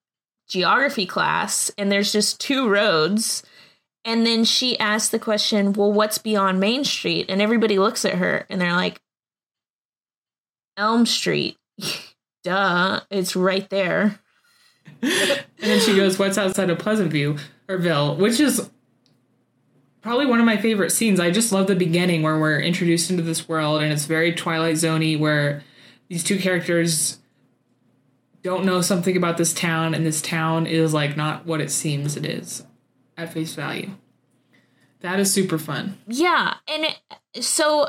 geography class and there's just two roads. And then she asks the question well what's beyond Main Street? And everybody looks at her and they're like Elm Street. [LAUGHS] Duh it's right there. [LAUGHS] And then she goes what's outside of Pleasantview or Ville? Which is probably one of my favorite scenes. I just love the beginning where we're introduced into this world and it's very Twilight Zoney where these two characters don't know something about this town and this town is like not what it seems it is at face value. That is super fun. Yeah, and it, so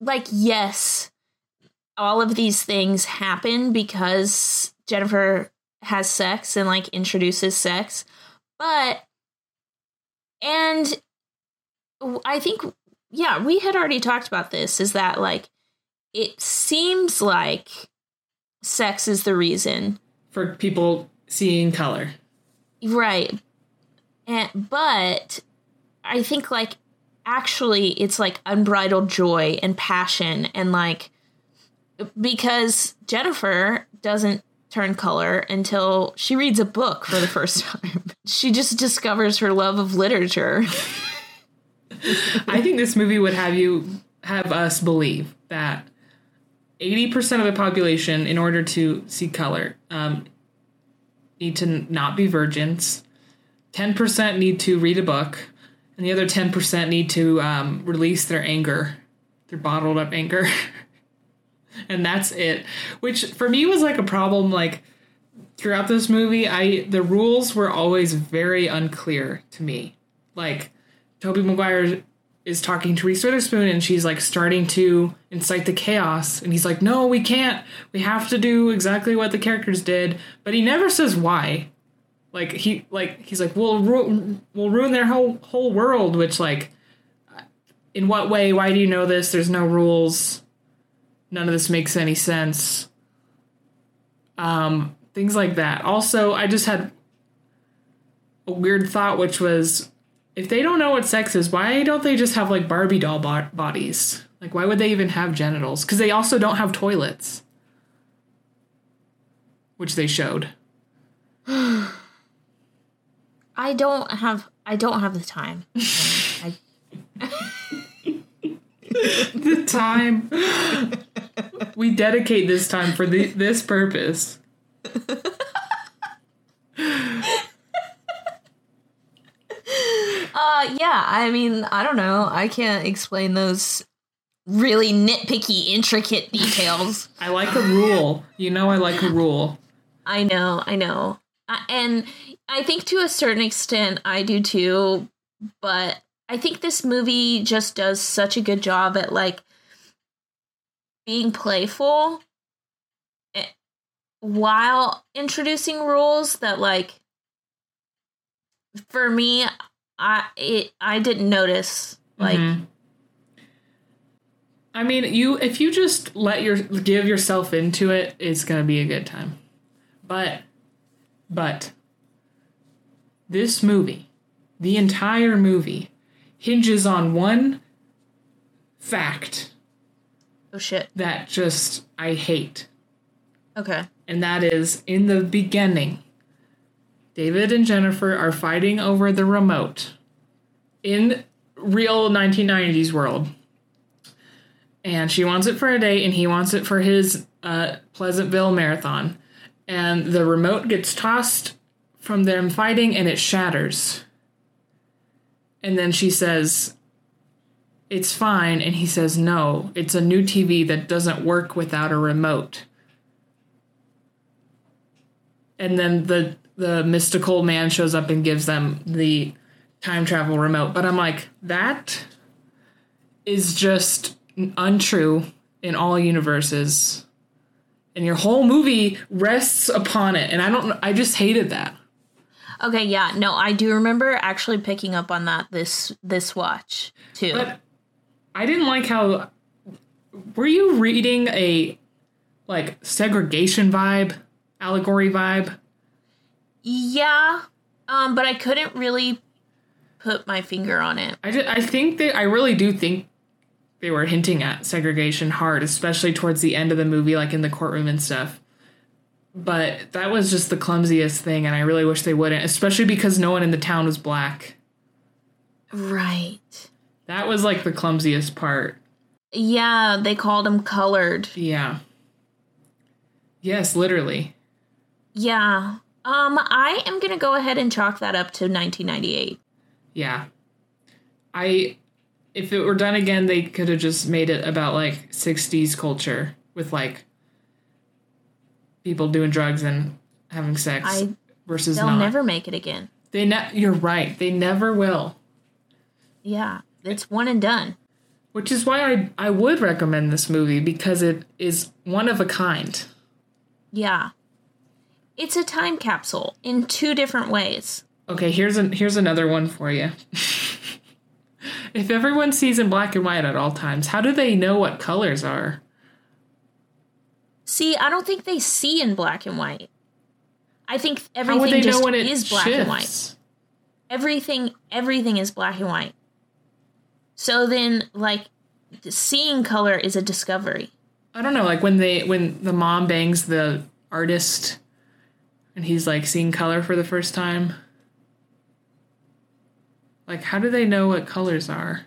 like yes, all of these things happen because Jennifer has sex and like introduces sex. But and I think, yeah, we had already talked about this is that, like, it seems like sex is the reason for people seeing color. Right. And, but I think, like, actually, it's like unbridled joy and passion, and like, because Jennifer doesn't turn color until she reads a book for the first [LAUGHS] time. she just discovers her love of literature. I think this movie would have you have us believe that 80% of the population, in order to see color, um, need to not be virgins. 10% need to read a book, and the other 10% need to um, release their anger, their bottled up anger. [LAUGHS] and that's it. Which for me was like a problem. Like throughout this movie, I the rules were always very unclear to me. Like Tobey Maguire is talking to Reese Witherspoon and she's like starting to incite the chaos. And he's like no we can't. We have to do exactly what the characters did. But he never says why. Like he like he's like we'll ru- we'll ruin their whole whole world which like in what way? Why do you know this? There's no rules. None of this makes any sense. Um things like that. Also i just had a weird thought which was if they don't know what sex is, why don't they just have like Barbie doll bo- bodies? Like, why would they even have genitals? Because they also don't have toilets, which they showed. [GASPS] I don't have. I don't have the time. [LAUGHS] I, [LAUGHS] the time we dedicate this time for the, this purpose. [LAUGHS] Uh, yeah. I mean, I don't know. I can't explain those really nitpicky, intricate details. [LAUGHS] I like a rule. You know, I like a rule. I know. I know. Uh, and I think to a certain extent, I do too. But I think this movie just does such a good job at like being playful eh, while introducing rules that like for me I it I didn't notice like. Mm-hmm. I mean, you if you just let your give yourself into it, it's gonna be a good time. But, but this movie, the entire movie, hinges on one fact. Oh shit! That just I hate. Okay. And that is in the beginning David and Jennifer are fighting over the remote in real 1990s world. and she wants it for a day, and he wants it for his uh, Pleasantville marathon. And the remote gets tossed from them fighting, and it shatters. And then she says, It's fine. And he says, No, it's a new TV that doesn't work without a remote. And then the the mystical man shows up and gives them the time travel remote. But I'm like, that is just untrue in all universes. And your whole movie rests upon it. And I don't I just hated that. Okay, yeah, no, I do remember actually picking up on that this this watch too. But I didn't like how were you reading a like segregation vibe, allegory vibe? Yeah, um, but I couldn't really put my finger on it. I just, I think that I really do think they were hinting at segregation hard, especially towards the end of the movie, like in the courtroom and stuff. But that was just the clumsiest thing, and I really wish they wouldn't, especially because no one in the town was black. Right. That was like the clumsiest part. Yeah, they called him colored. Yeah. Yes, literally. Yeah. Um, I am gonna go ahead and chalk that up to 1998. Yeah. I if it were done again, they could have just made it about like 60s culture with like people doing drugs and having sex I- versus They'll not. never make it again. they ne- you're right. They never will. Yeah, it's one and done. Which is why I I would recommend this movie because it is one of a kind. Yeah. It's a time capsule in two different ways. Okay, here's an here's another one for you. [LAUGHS] if everyone sees in black and white at all times, how do they know what colors are? See, I don't think they see in black and white. I think everything just know when it is black and white. Everything everything is black and white. So then like seeing color is a discovery. I don't know, like when they when the mom bangs the artist and he's like seeing color for the first time. Like how do they know what colors are?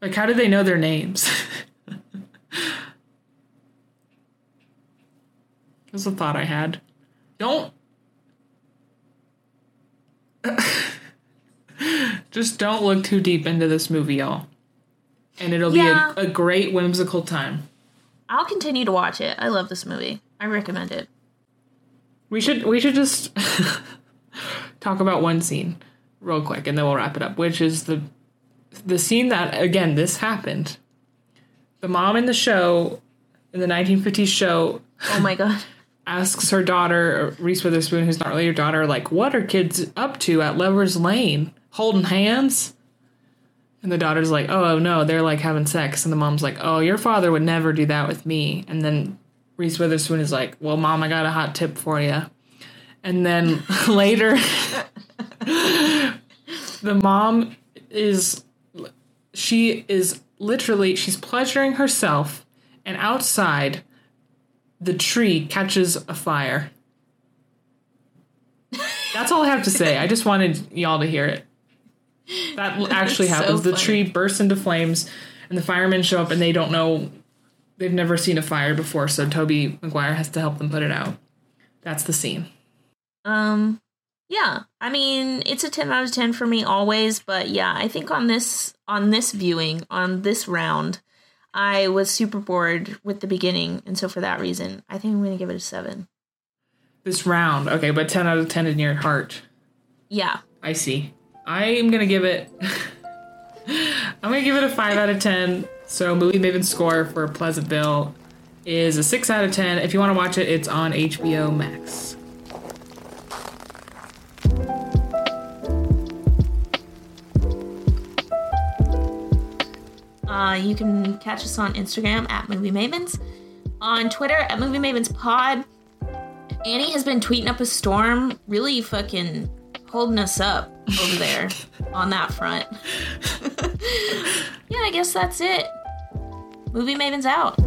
Like how do they know their names? [LAUGHS] That's a thought I had. Don't [LAUGHS] just don't look too deep into this movie, y'all. And it'll Yeah. be a, a great whimsical time. I'll continue to watch it. I love this movie. I recommend it. We should we should just [LAUGHS] talk about one scene real quick and then we'll wrap it up, which is the the scene that again this happened. The mom in the show in the 1950s show Oh my god. [LAUGHS] asks her daughter Reese Witherspoon, who's not really her daughter, like, "What are kids up to at Lovers Lane? Holding hands?" And the daughter's like, "Oh no, they're like having sex." And the mom's like, "Oh, your father would never do that with me." And then Reese Witherspoon is like, "Well, mom, I got a hot tip for you." And then [LAUGHS] later, [LAUGHS] the mom is she is literally she's pleasuring herself, and outside the tree catches a fire. That's all I have to say. I just wanted y'all to hear it. That [LAUGHS] actually so happens. the tree bursts into flames, and the firemen show up, and they don't know. They've never seen a fire before, so Tobey Maguire has to help them put it out. That's the scene. Um yeah, I mean, it's a 10 out of 10 for me always, but yeah, I think on this on this viewing, on this round, I was super bored with the beginning, and so for that reason, I think I'm going to give it a 7. This round, okay, but ten out of ten in your heart. Yeah. I see. I am gonna give it. [LAUGHS] I'm gonna give it a five out of ten. So movie Maven score for Pleasantville is a six out of ten. If you want to watch it, it's on HBO Max. Uh, you can catch us on Instagram at Movie Mavens, on Twitter at Movie Mavens Pod. Annie has been tweeting up a storm, really fucking holding us up over there [LAUGHS] on that front. [LAUGHS] [LAUGHS] yeah, I guess that's it. Movie Mavens out.